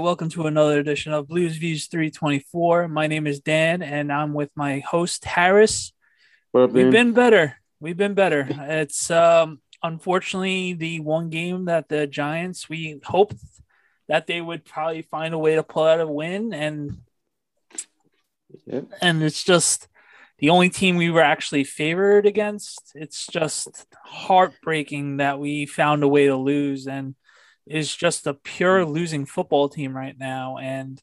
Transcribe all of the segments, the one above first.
welcome to another edition of Blues Views 324. My name is Dan, and I'm with my host Harris. What up, We've been better. We've been better. It's um, unfortunately the one game that the Giants we hoped that they would probably find a way to pull out a win, and Yep. and it's just the only team we were actually favored against. It's just heartbreaking that we found a way to lose and is just a pure losing football team right now. And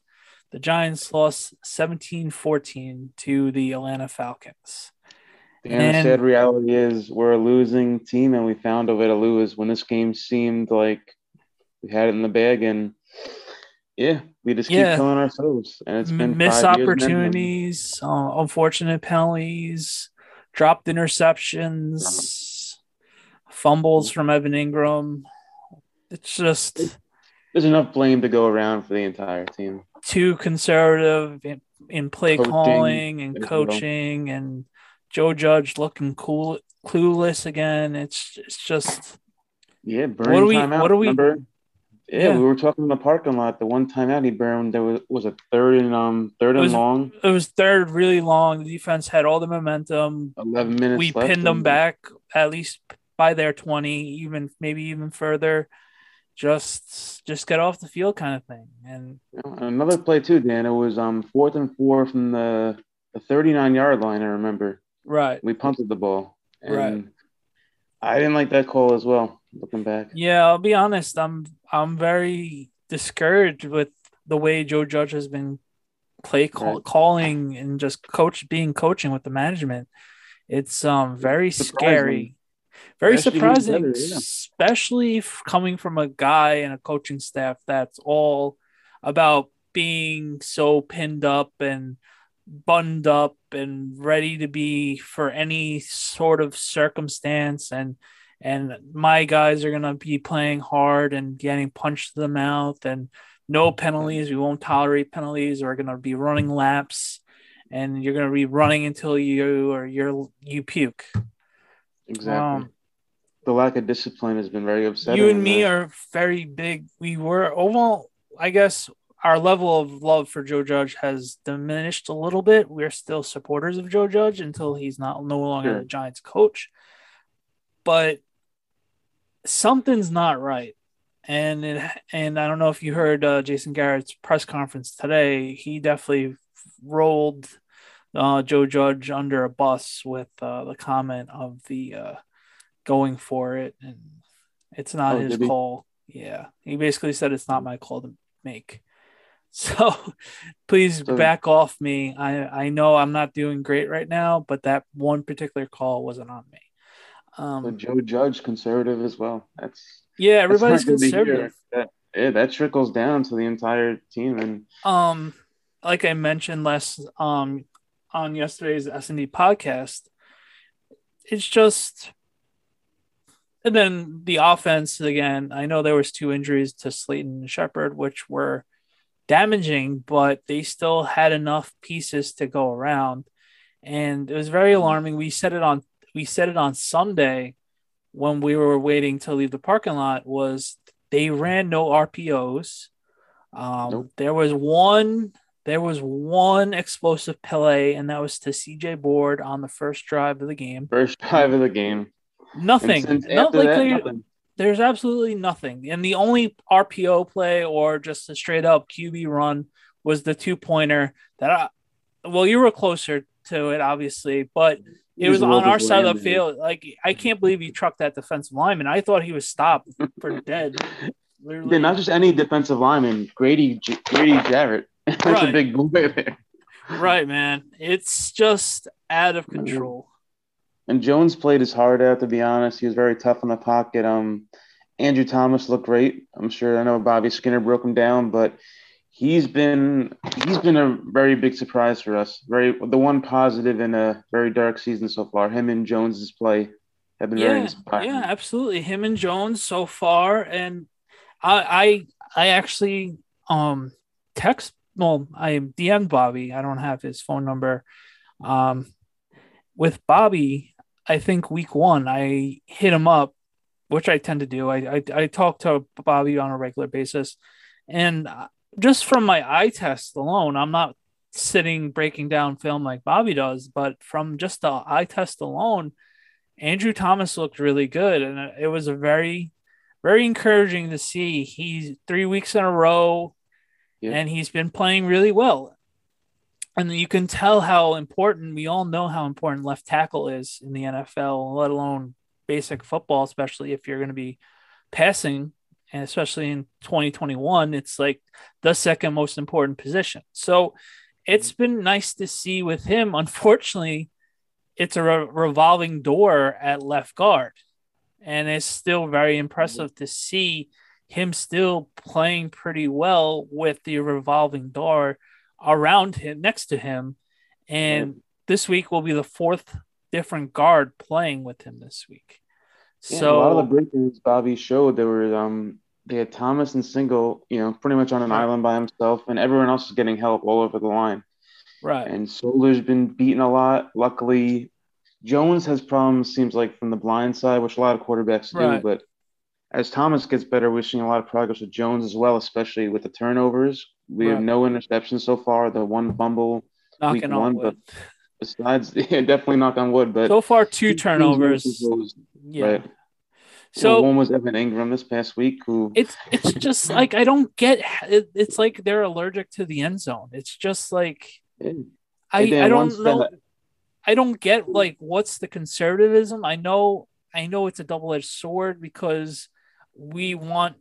the Giants lost 17 14 to the Atlanta Falcons. And the And- sad reality is we're a losing team and we found a way to lose when this game seemed like we had it in the bag and yeah, we just keep Yeah. killing ourselves. And it's been Missed five years now. opportunities, uh, unfortunate penalties, dropped interceptions, fumbles from Evan Engram. It's just There's enough blame to go around for the entire team. too conservative in, in play Coaching calling and well. coaching and Joe Judge looking cool clueless again. It's it's just Yeah, burn What do we- what do we- Remember? Yeah, Yeah. we were talking in the parking lot. The one time out he burned, there was was a third and um third and was- long, it was third really long. The defense had all the momentum. eleven minutes. we pinned them back at least by their 20, even maybe even further. Just just get off the field kind of thing. And Another play too, Dan. It was um fourth and four from the the 39 yard line. I remember right. we punted the ball, and Right. I didn't like that call as well. Looking back, Yeah, I'll be honest. I'm I'm very discouraged with the way Joe Judge has been play call, Right. calling and just coach being coaching with the management. It's um very Surprising. scary, very surprising, better, yeah. especially coming from a guy and a coaching staff that's all about being so pinned up and buttoned up and ready to be for any sort of circumstance. And and my guys are going to be playing hard and getting punched to the mouth. And no penalties. We won't tolerate penalties. We're going to be running laps. And you're going to be running until you or you're you puke exactly. Um, the lack of discipline has been very upsetting. you and me uh, are very big we were overall i guess our level of love for joe judge has diminished a little bit we're still supporters of joe judge until he's not no longer Sure. the giants coach but something's not right and it, and i don't know if you heard uh, jason garrett's press conference today he definitely rolled uh, joe judge under a bus with uh, the comment of the uh, going for it and it's not Oh, his call. Yeah. He basically said it's not my call to make. So please So- back off me. I i know i'm not doing great right now but that one particular call wasn't on me. Um but Joe Judge conservative as well. That's yeah everybody's not good to hear. conservative. That, yeah, that trickles down to the entire team, and um like i mentioned last um on yesterday's s&d podcast it's just and then the offense again i know there was two injuries to slayton and shepard which were damaging but they still had enough pieces to go around and it was very alarming we said it on we said it on sunday when we were waiting to leave the parking lot was they ran no rpos um, Nope. There was one. There was one explosive play, and that was to CJ Board on the first drive of the game. first drive of the game. Nothing. Not like that, nothing. there's absolutely nothing. And the only RPO play or just a straight up QB run was the two pointer that I, well, you were closer to it, obviously, but He it was on our side of the field. Like, I can't believe he trucked that defensive lineman. I thought he was stopped for dead. Literally. Yeah, not just any defensive lineman, Grady Grady Jarrett. That's Right. a big boy there. right, man. It's just out of control. And Jones played his heart out. To be honest, he was very tough in the pocket. Um, Andrew Thomas looked great. I'm sure I know Bobby Skinner broke him down, but he's been he's been a very big surprise for us. Very the one positive in a very dark season so far. Him and Jones's play have been very inspiring. yeah, absolutely. Him and Jones so far, and I, I, I actually um text. Well, I DM'd Bobby. I don't have his phone number. Um, with Bobby, I think week one, I hit him up, which I tend to do. I I, I talk to Bobby on a regular basis, and just from my eye test alone, I'm not sitting breaking down film like Bobby does, but from just the eye test alone, Andrew Thomas looked really good, and it was a very, very encouraging to see. He's three weeks in a row, yeah. and he's been playing really well. And you can tell how important we all know how important left tackle is in the NFL, let alone basic football, especially if you're going to be passing, and especially in 2021, it's like the second most important position. So it's been nice to see with him. Unfortunately, it's a re- revolving door at left guard, and it's still very impressive to see him still playing pretty well with the revolving door around him, next to him. And this week will be the fourth different guard playing with him this week. Yeah, so a lot of the breakers Bobby showed there were um they had Thomas and Single, you know, pretty much on an island by himself, and everyone else is getting help all over the line. Right. And Solder's been beaten a lot. Luckily, Jones has problems, seems like, from the blind side, which a lot of quarterbacks do. Right. But as Thomas gets better, we're seeing a lot of progress with Jones as well, especially with the turnovers. We right. have no interceptions so far. The one fumble Knocking week one, wood. but besides, yeah, definitely knock on wood. But so far, two turnovers. yeah. Right. So one was Evan Engram this past week. Who it's it's just like I don't get. It, it's like they're allergic to the end zone. It's just like I I don't know. That... I don't get like what's the conservatism. I know I know it's a double edged sword because we want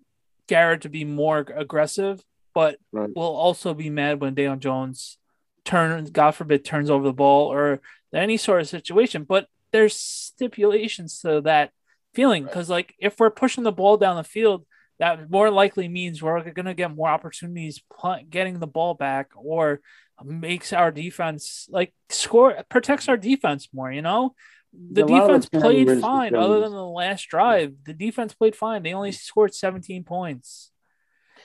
Garrett to be more aggressive, but right. we'll also be mad when Deion Jones turns, God forbid, turns over the ball or any sort of situation. But there's stipulations to that feeling because, right. like, if we're pushing the ball down the field, that more likely means we're going to get more opportunities getting the ball back or makes our defense like score protects our defense more. You know, the defense played fine other than the last drive. The defense played fine. They only scored 17 points.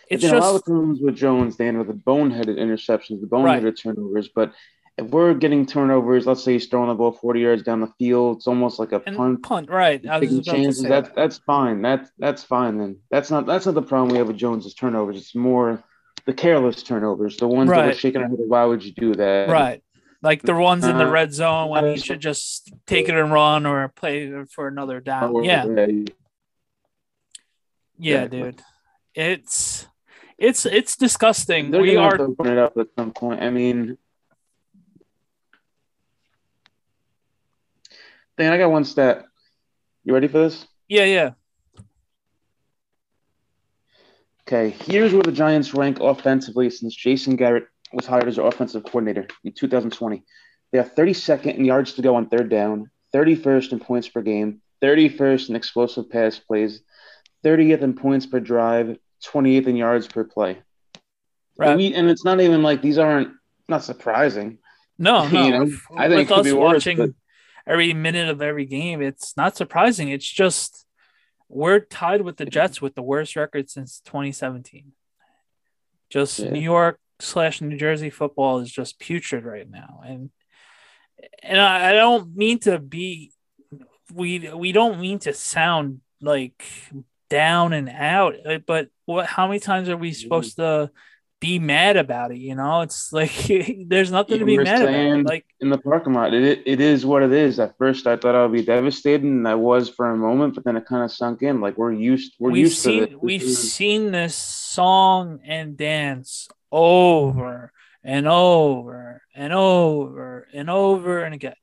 It's just a lot of problems with Jones, Dan, with the boneheaded interceptions, the boneheaded right. turnovers. But if we're getting turnovers, let's say he's throwing the ball 40 yards down the field, it's almost like a and punt. Punt, right. Taking chances. That's that. that's fine. That's that's fine then. That's not that's not the problem we have with Jones's turnovers. It's more the careless turnovers, the ones right. that were shaking our head. Why would you do that? Right. Like the ones in the uh, red zone when you should just take it and run or play for another down. Yeah. Yeah, dude. It's it's it's disgusting. They're we are open it up at some point. I mean, Dan, I got one stat. You ready for this? Yeah, yeah. Okay, here's where the Giants rank offensively since Jason Garrett was hired as their offensive coordinator in 2020. They are 32nd in yards to go on third down, 31st in points per game, 31st in explosive pass plays, 30th in points per drive, 28th in yards per play. Right. And, we, and it's not even like these aren't not surprising. No, no. you know, I think With us watching but... every minute of every game, it's not surprising. It's just we're tied with the Jets with the worst record since 2017. Just yeah. New York slash New Jersey football is just putrid right now, and and I, I don't mean to be we we don't mean to sound like down and out, but what? How many times are we supposed to? be mad about it. You know, it's like there's nothing to be mad about. Like in the parking lot, it it is what it is. At first, I thought I would be devastated, and I was for a moment, but then it kind of sunk in. Like we're used, we're we've used seen, to this. We've seen this song and dance over and over and over and over and again.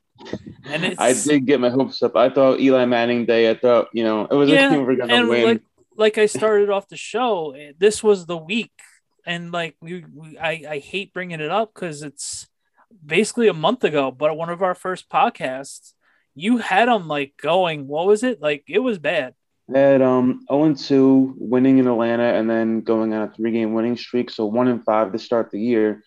And I did get my hopes up. I thought Eli Manning Day. I thought you know it was yeah, a team we're gonna win. Like, like I started off the show, this was the week and like we, we I, I hate bringing it up because it's basically a month ago, but one of our first podcasts, you had them like going. What was it like? It was bad. Had um 0 2 winning in Atlanta and then going on a three game winning streak. So one and five to start the year.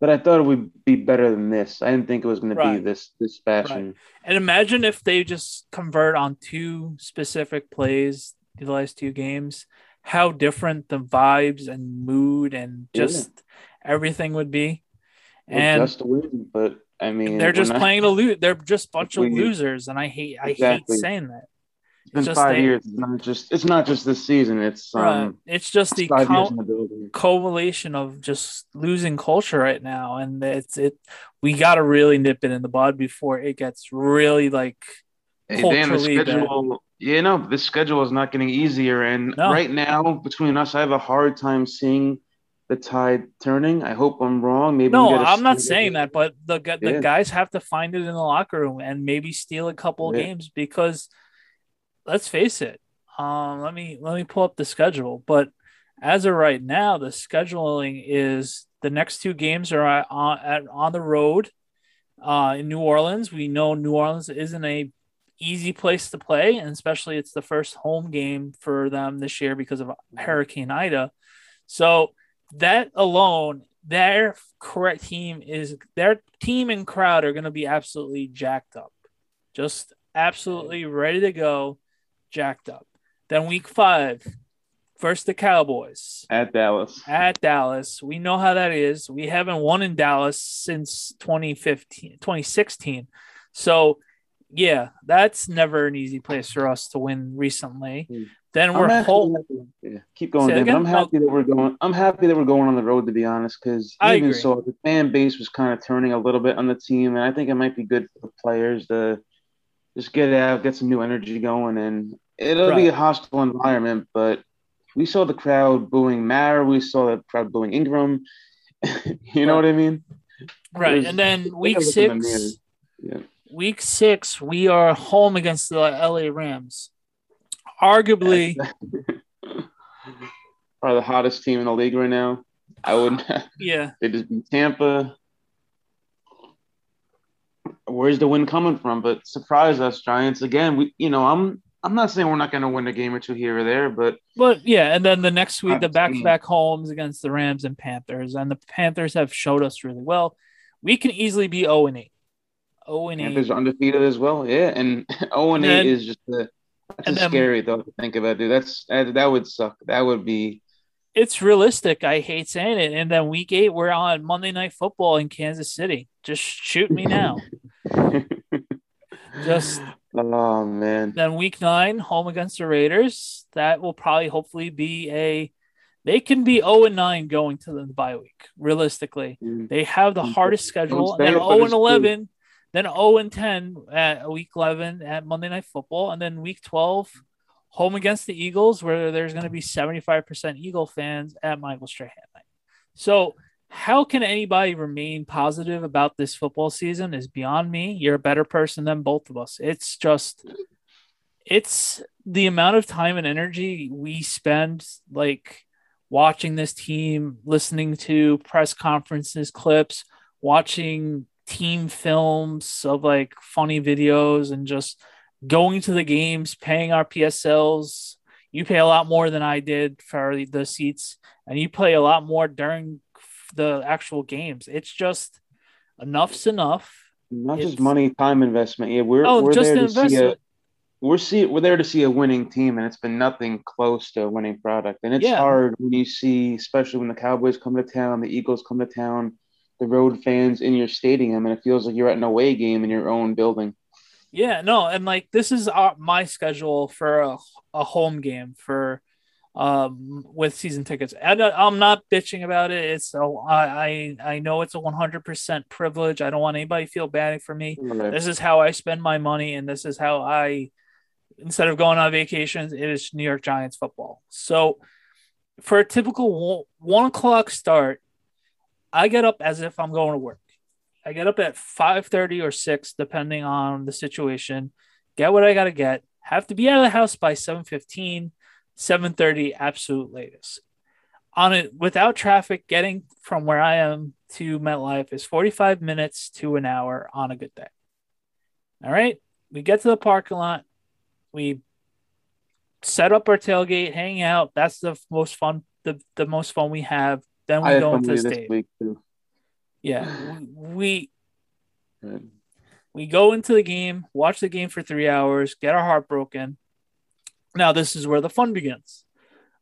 But I thought it would be better than this. I didn't think it was going right. to be this this fashion. Right. And imagine if they just convert on two specific plays the last two games how different the vibes and mood and just yeah. everything would be. And just win, but I mean, they're just playing to lose. They're just a bunch of losers, and I hate I exactly. hate saying that. It's been just five a- years. It's not just it's not just this season. It's Right. um It's just it's the five co- the building. correlation of just losing culture right now, and it's it. We got to really nip it in the bud before it gets really like Hey, Dan, the culturally bad. schedule. Yeah, no, this schedule is not getting easier, and No. right now between us, I have a hard time seeing the tide turning. I hope I'm wrong. Maybe we No, get a I'm not steal. saying that, but the the Yeah. guys have to find it in the locker room and maybe steal a couple of Yeah. games because let's face it. Um, let me let me pull up the schedule, but as of right now, the scheduling is the next two games are on at, on the road uh, in New Orleans. We know New Orleans isn't a easy place to play, and especially it's the first home game for them this year because of Hurricane Ida. So that alone, their correct team is their team and crowd are going to be absolutely jacked up, just absolutely ready to go, jacked up. Then week five, first the Cowboys at Dallas. at Dallas. We know how that is. We haven't won in Dallas since 2015, 2016. So, yeah, that's never an easy place for us to win recently. Hmm. Then we're whole. yeah, keep going, David. I'm happy that we're going. I'm happy that we're going on the road. To be honest, because even agree. so, the fan base was kind of turning a little bit on the team, and I think it might be good for the players to just get out, get some new energy going, and it'll be a hostile environment. But we saw the crowd booing Mara. We saw the crowd booing Engram. you know what I mean? Right. There's- And then week six. Yeah. week six, we are home against the LA Rams. Arguably, Probably the hottest team in the league right now. I would. yeah. They just beat Tampa. Where's the win coming from? But surprise us, Giants again. We, you know, I'm, I'm not saying we're not going to win a game or two here or there, but But yeah, and then the next week, the back to back homes against the Rams and Panthers. And the Panthers have showed us really well. We can easily be 0 and 8. 0 and 8. Panthers are undefeated as well. Yeah, and 0 and And 8 is just a that's a then- scary thought to think about, dude. That's that, that would suck. That would be It's realistic. I hate saying it. And then week eight, we're on Monday Night Football in Kansas City. Just shoot me now. Just oh man. then week nine, home against the Raiders. That will probably hopefully be a they can be 0 and 9 going to the bye week, realistically. They have the hardest schedule, oh and then it, 0 and 11, then 0 and 10 at week 11 at Monday Night Football, and then week 12, home against the Eagles, where there's going to be 75% Eagle fans at Michael Strahan night. So, how can anybody remain positive about this football season is beyond me. You're a better person than both of us. It's just, it's the amount of time and energy we spend like watching this team, listening to press conferences, clips, watching team films of like funny videos, and just going to the games, paying our PSLs. You pay a lot more than I did for the seats, and you play a lot more during the actual games. It's just enough's enough. Not just money, time investment. Yeah, we're Oh, we're just there the to see a we're see we're there to see a winning team, and it's been nothing close to a winning product. And it's Yeah. hard when you see, especially when the Cowboys come to town, the Eagles come to town, the road fans in your stadium, and it feels like you're at an away game in your own building. Yeah, no, and like this is our, my schedule for a, a home game for um with season tickets. And I- I'm not bitching about it. It's i i i know it's a 100% privilege. I don't want anybody to feel bad for me. This is how I spend my money, and this is how I, instead of going on vacations, it is New York Giants football. So, for a typical one, o'clock start, I get up as if I'm going to work. I get up at five thirty or six, depending on the situation. Get what I got to get. Have to be out of the house by 7.15, 7.30, absolute latest. On it without traffic, getting from where I am to MetLife is 45 minutes to an hour on a good day. All right. We get to the parking lot. We set up our tailgate, hang out. That's the most fun, the, the most fun we have. Then we had go into the with you this state. Yeah. We, we go into the game, watch the game for three hours, get our heart broken. Now this is where the fun begins.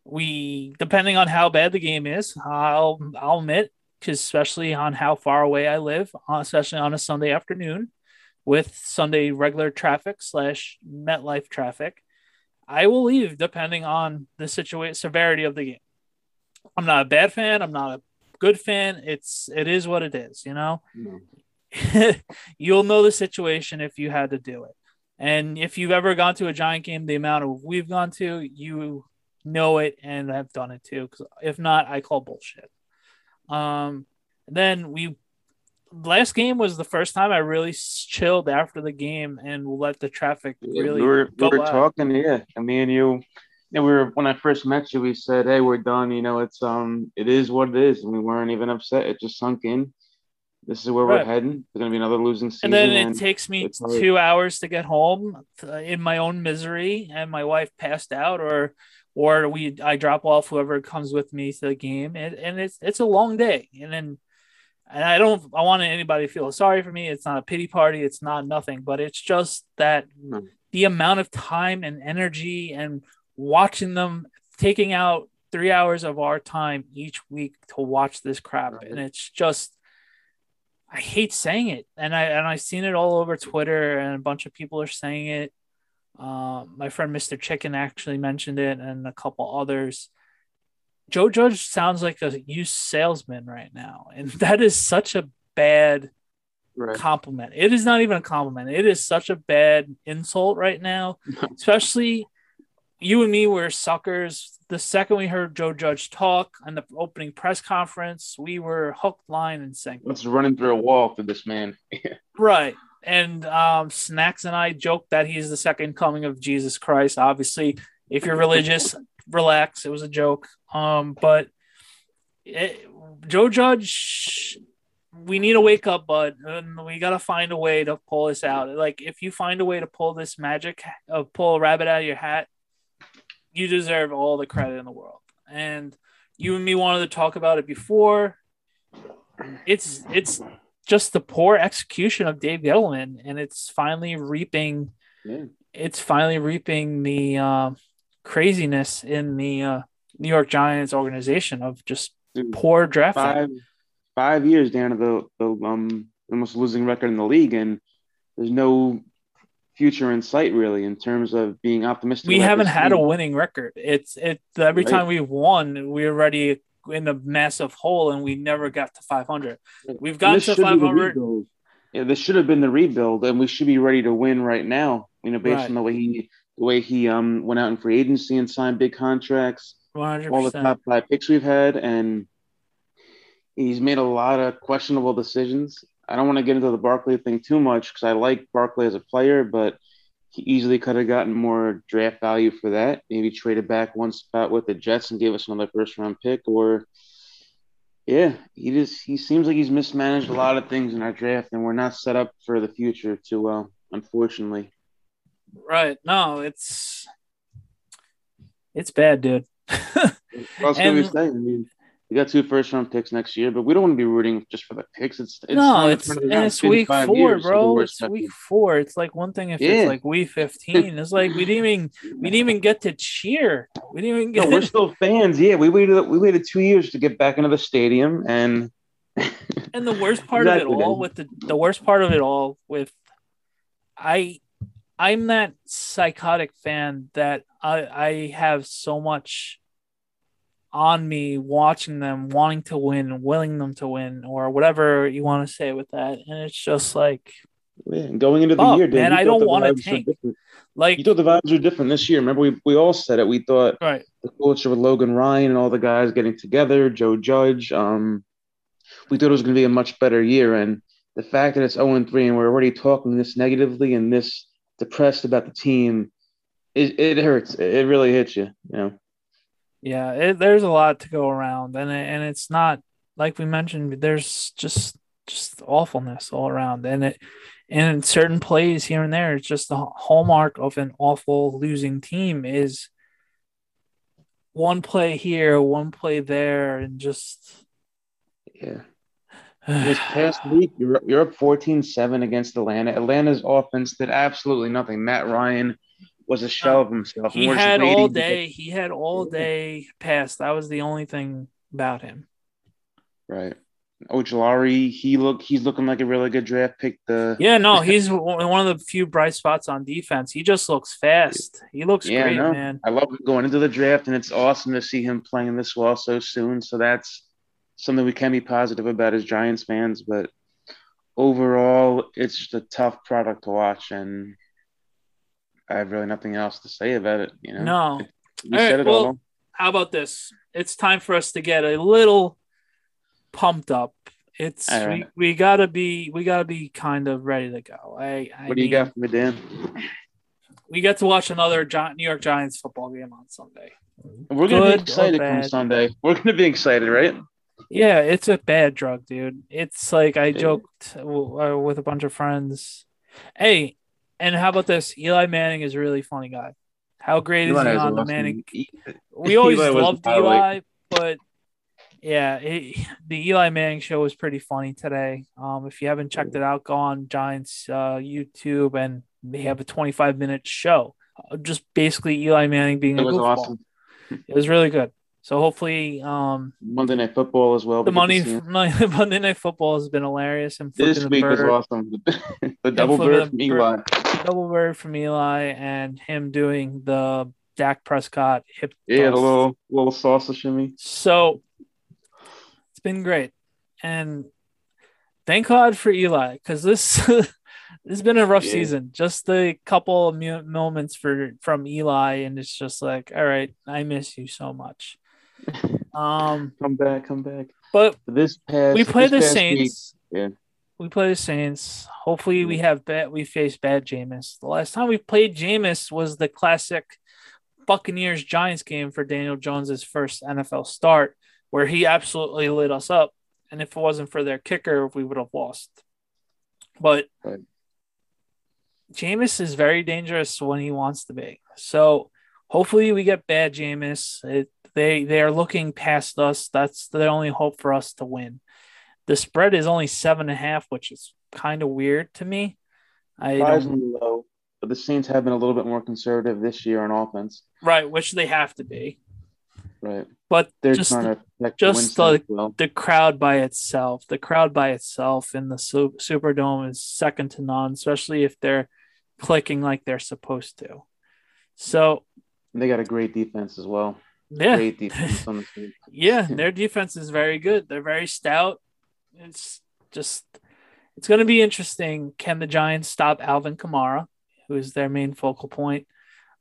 We, depending on how bad the game is, I'll I'll admit, because especially on how far away I live, uh, especially on a Sunday afternoon, with Sunday regular traffic slash MetLife traffic, I will leave depending on the situation severity of the game. I'm not a bad fan. I'm not a good fan. It's it is what it is, you know. Mm. You'll know the situation if you had to do it. And if you've ever gone to a giant game, the amount of we've gone to, you know it and have done it too. Because if not, I call bullshit. Um, then we last game was the first time I really chilled after the game and let the traffic really. we were, we were talking, yeah. And me and you, and we were when I first met you, we said, "Hey, we're done." You know, it's um, it is what it is, and we weren't even upset. It just sunk in. This is where right. we're heading. There's gonna be another losing season. And then it and takes me two hours to get home in my own misery, and my wife passed out, or or we I drop off whoever comes with me to the game, and, and it's it's a long day, and then and I don't I want anybody to feel sorry for me. It's not a pity party. It's not nothing, but it's just that mm. the amount of time and energy and watching them taking out three hours of our time each week to watch this crap, right. and it's just I hate saying it, and I and I've seen it all over Twitter, and a bunch of people are saying it. Uh, my friend Mr. Chicken actually mentioned it, and a couple others. Joe Judge sounds like a used salesman right now, and that is such a bad right. compliment. It is not even a compliment. It is such a bad insult right now, especially you and me were suckers. The second we heard Joe Judge talk on the opening press conference, we were hooked, line, and sinker. Let's running through a wall for this man. right. And um, Snacks and I joked that he's the second coming of Jesus Christ. Obviously, if you're religious, relax. It was a joke. Um, but it, Joe Judge, we need a wake up, bud. And we gotta find a way to pull this out. Like if you find a way to pull this magic, uh, pull a rabbit out of your hat, you deserve all the credit in the world. And you and me wanted to talk about it before. It's it's just the poor execution of Dave Gettleman, and it's finally reaping. Yeah. It's finally reaping the. Uh, craziness in the uh, New York Giants organization of just Dude, poor draft. Five, five years down to the, the um almost losing record in the league, and there's no future in sight really in terms of being optimistic. We haven't had team. a winning record. It's it every right. time we've won, we're already in a massive hole, and we never got to 500. We've gotten to 500. Yeah, this should have been the rebuild, and we should be ready to win right now. You know, based right. on the way he the way he um went out in free agency and signed big contracts, 100%. all the top five picks we've had, and he's made a lot of questionable decisions. I don't want to get into the Barkley thing too much because I like Barkley as a player, but he easily could have gotten more draft value for that. Maybe traded back one spot with the Jets and gave us another first round pick, or yeah, he just he seems like he's mismanaged a lot of things in our draft, and we're not set up for the future too well, unfortunately. Right. No, it's it's bad, dude. I was and, gonna say, I mean, we got two first round picks next year, but we don't want to be rooting just for the picks. It's, it's no, it's and it's week four, years, bro. It's week four. It's like one thing if yeah. it's like week fifteen. It's like we didn't even we didn't even get to cheer. We didn't even get. No, we're still fans. Yeah, we waited we waited two years to get back into the stadium, and and the worst part exactly. of it all with the the worst part of it all with I I'm that psychotic fan that I, I have so much on me watching them wanting to win, willing them to win, or whatever you want to say with that. And it's just like man, going into the oh, year, dude, man, I don't want to tank. Like you thought the vibes were different this year. Remember, we, we all said it. We thought right. the culture with Logan Ryan and all the guys getting together, Joe Judge. Um, we thought it was going to be a much better year, and the fact that it's 0 3 and we're already talking this negatively and this depressed about the team, it, it hurts. It really hits you, you know. Yeah, it, there's a lot to go around, and it, and it's not like we mentioned. There's just just awfulness all around, and it and in certain plays here and there, it's just the hallmark of an awful losing team is one play here, one play there, and just yeah this past week, you're, you're up 14 7 against Atlanta. Atlanta's offense did absolutely nothing. Matt Ryan was a shell uh, of himself. He had all day. He had all day pass. That was the only thing about him. Right. Oh, Ojulari, he look he's looking like a really good draft pick. The yeah, no, he's one of the few bright spots on defense. He just looks fast. He looks yeah, great, no, man. I love going into the draft, and it's awesome to see him playing this well so soon. So that's something we can be positive about as Giants fans. But overall, it's just a tough product to watch, and I have really nothing else to say about it. You know, no. You all said right, it well, all. How about this? It's time for us to get a little pumped up. It's right. we, we gotta be we gotta be kind of ready to go. I, I what do you got for me, Dan? We get to watch another Gi- New York Giants football game on Sunday. We're gonna Good be excited come Sunday. We're gonna be excited, right? Yeah, it's a bad drug, dude. It's like I joked uh, with a bunch of friends. Hey, and how about this? Eli Manning is a really funny guy. How great Eli is he on the Manning? We always loved Eli, but yeah, it, the Eli Manning show was pretty funny today. Um, if you haven't checked it out, go on Giants uh, YouTube, and they have a 25 minute show, uh, just basically Eli Manning being it a was goofball. awesome. It was really good. So hopefully, um, Monday Night Football as well. The Monday Monday Night Football has been hilarious. And this week was awesome. the double bird from Eli, double bird from Eli, and him doing the Dak Prescott hip. Yeah, the little little salsa shimmy. So it's been great. And thank God for Eli because this this has been a rough yeah. season. Just a couple of moments for from Eli, and it's just like, all right, I miss you so much. Um, come back, come back. But this past, we play the Saints. Week, yeah, we play the Saints. Hopefully, we have bad. We face bad Jameis. The last time we played Jameis was the classic Buccaneers Giants game for Daniel Jones's first NFL start where he absolutely lit us up. And if it wasn't for their kicker, we would have lost. But right. Jameis is very dangerous when he wants to be. So hopefully we get bad Jameis. It, they they are looking past us. That's the only hope for us to win. The spread is only seven and a half, which is kind of weird to me. I don't... low, but the Saints have been a little bit more conservative this year on offense. Right, which they have to be. Right. But They're just the, just the, well. the crowd by itself, the crowd by itself in the Superdome is second to none, especially if they're clicking like they're supposed to. So they got a great defense as well. Yeah. Great defense on the team. yeah, their defense is very good. They're very stout. It's just it's going to be interesting. Can the Giants stop Alvin Kamara, who is their main focal point?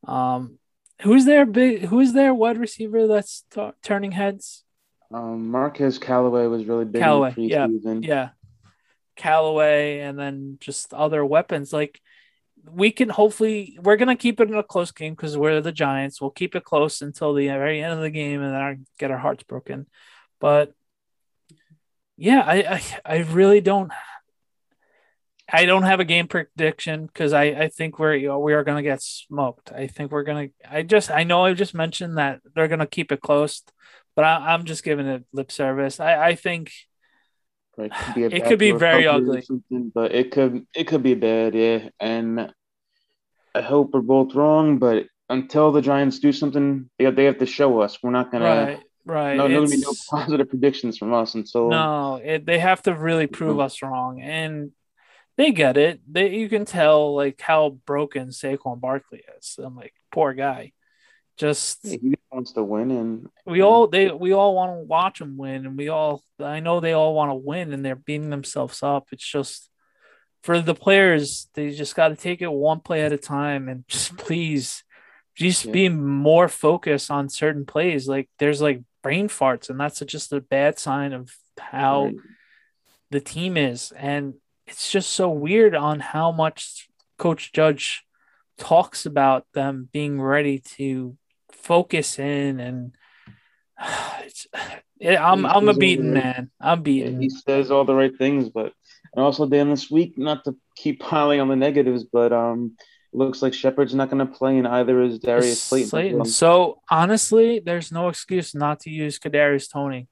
Um, Who's their big? Who's their wide receiver that's t- turning heads? Um, Marquez Callaway was really big. Callaway, yeah, yeah. Callaway, and then just other weapons. Like we can hopefully we're gonna keep it in a close game because we're the Giants. We'll keep it close until the very end of the game, and then get our hearts broken. But yeah, I, I I really don't I don't have a game prediction because I, I think we're you know, we are gonna get smoked. I think we're gonna. I just I know I just mentioned that they're gonna keep it close, but I, am just giving it lip service. I I think it could be very ugly, but it could it could be bad, yeah. And I hope we're both wrong, but until the Giants do something, they have, they have to show us. We're not gonna. Right. Right. No, there's gonna be no positive predictions from us until. No, it, they have to really prove mm-hmm. us wrong, and they get it. They you can tell like how broken Saquon Barkley is. I'm like, poor guy. Just yeah, he wants to win, and we all they we all want to watch him win, and we all I know they all want to win, and they're beating themselves up. It's just for the players, they just got to take it one play at a time, and just please, just yeah. be more focused on certain plays. Like there's like brain farts, and that's just a bad sign of how. Right. The team is, and it's just so weird on how much Coach Judge talks about them being ready to focus in and it's I'm I'm a beaten man. I'm beaten. He says all the right things, but and also Dan this week, not to keep piling on the negatives, but um looks like Shepard's not going to play, and either is Darius Slayton. Slayton. So honestly, there's no excuse not to use Kadarius Toney.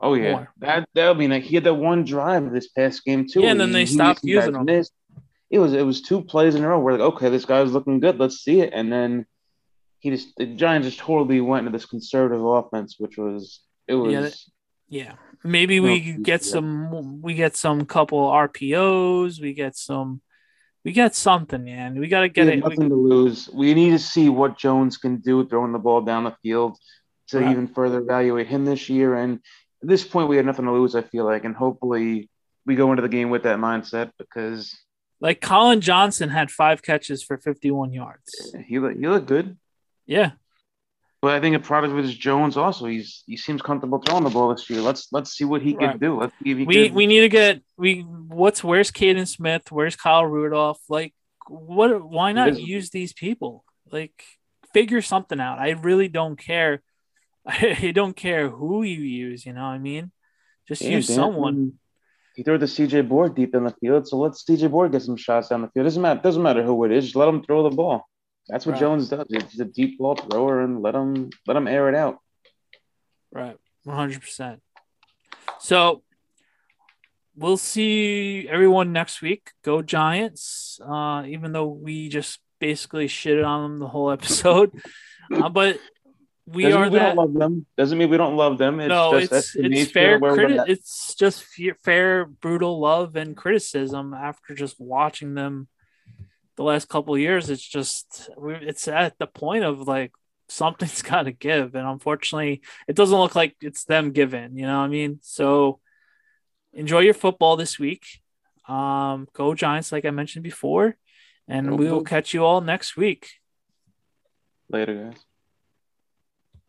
Oh yeah, more. that that'll be like he had that one drive this past game too. Yeah, and then they stopped using him. Missed. It was it was two plays in a row We're like okay, this guy's looking good, let's see it, and then he just the Giants just totally went into this conservative offense, which was it was. Yeah, Yeah, maybe we No, get yeah. some. We get some couple RPOs. We get some. We get something, man. We got to We get have it. we- nothing to lose. We need to see what Jones can do throwing the ball down the field to Right. even further evaluate him this year. And at this point, we have nothing to lose. I feel like, and hopefully, we go into the game with that mindset because like Collin Johnson had five catches for 51 yards. he look, he look good. Yeah, But I think a product of it is Jones also. He's he seems comfortable throwing the ball this year. Let's let's see what he Right. can do. Let's see if he we can- we need to get we. What's where's Kaden Smith? Where's Kyle Rudolph? Like, what? Why not use these people? Like, figure something out. I really don't care. I don't care who you use. You know what I mean? Just Yeah, use Dan- someone. He threw the CJ Board deep in the field, so let's CJ Board get some shots down the field. Doesn't matter. Doesn't matter who it is. Just let him throw the ball. That's what Right. Jones does. He's a deep ball thrower, and let him let him air it out. Right. 100%. So we'll see everyone next week. Go Giants. Uh, even though we just basically shitted on them the whole episode. uh, but we Doesn't are we that. don't love them. Doesn't mean we don't love them. It's no, just it's it's fair of where we're criti- It's just fair, brutal love and criticism after just watching them the last couple of years. It's just it's at the point of like something's got to give, and unfortunately, it doesn't look like it's them giving. You know what I mean? So enjoy your football this week. Um, go Giants, like I mentioned before, and we will catch you all next week. Later, guys.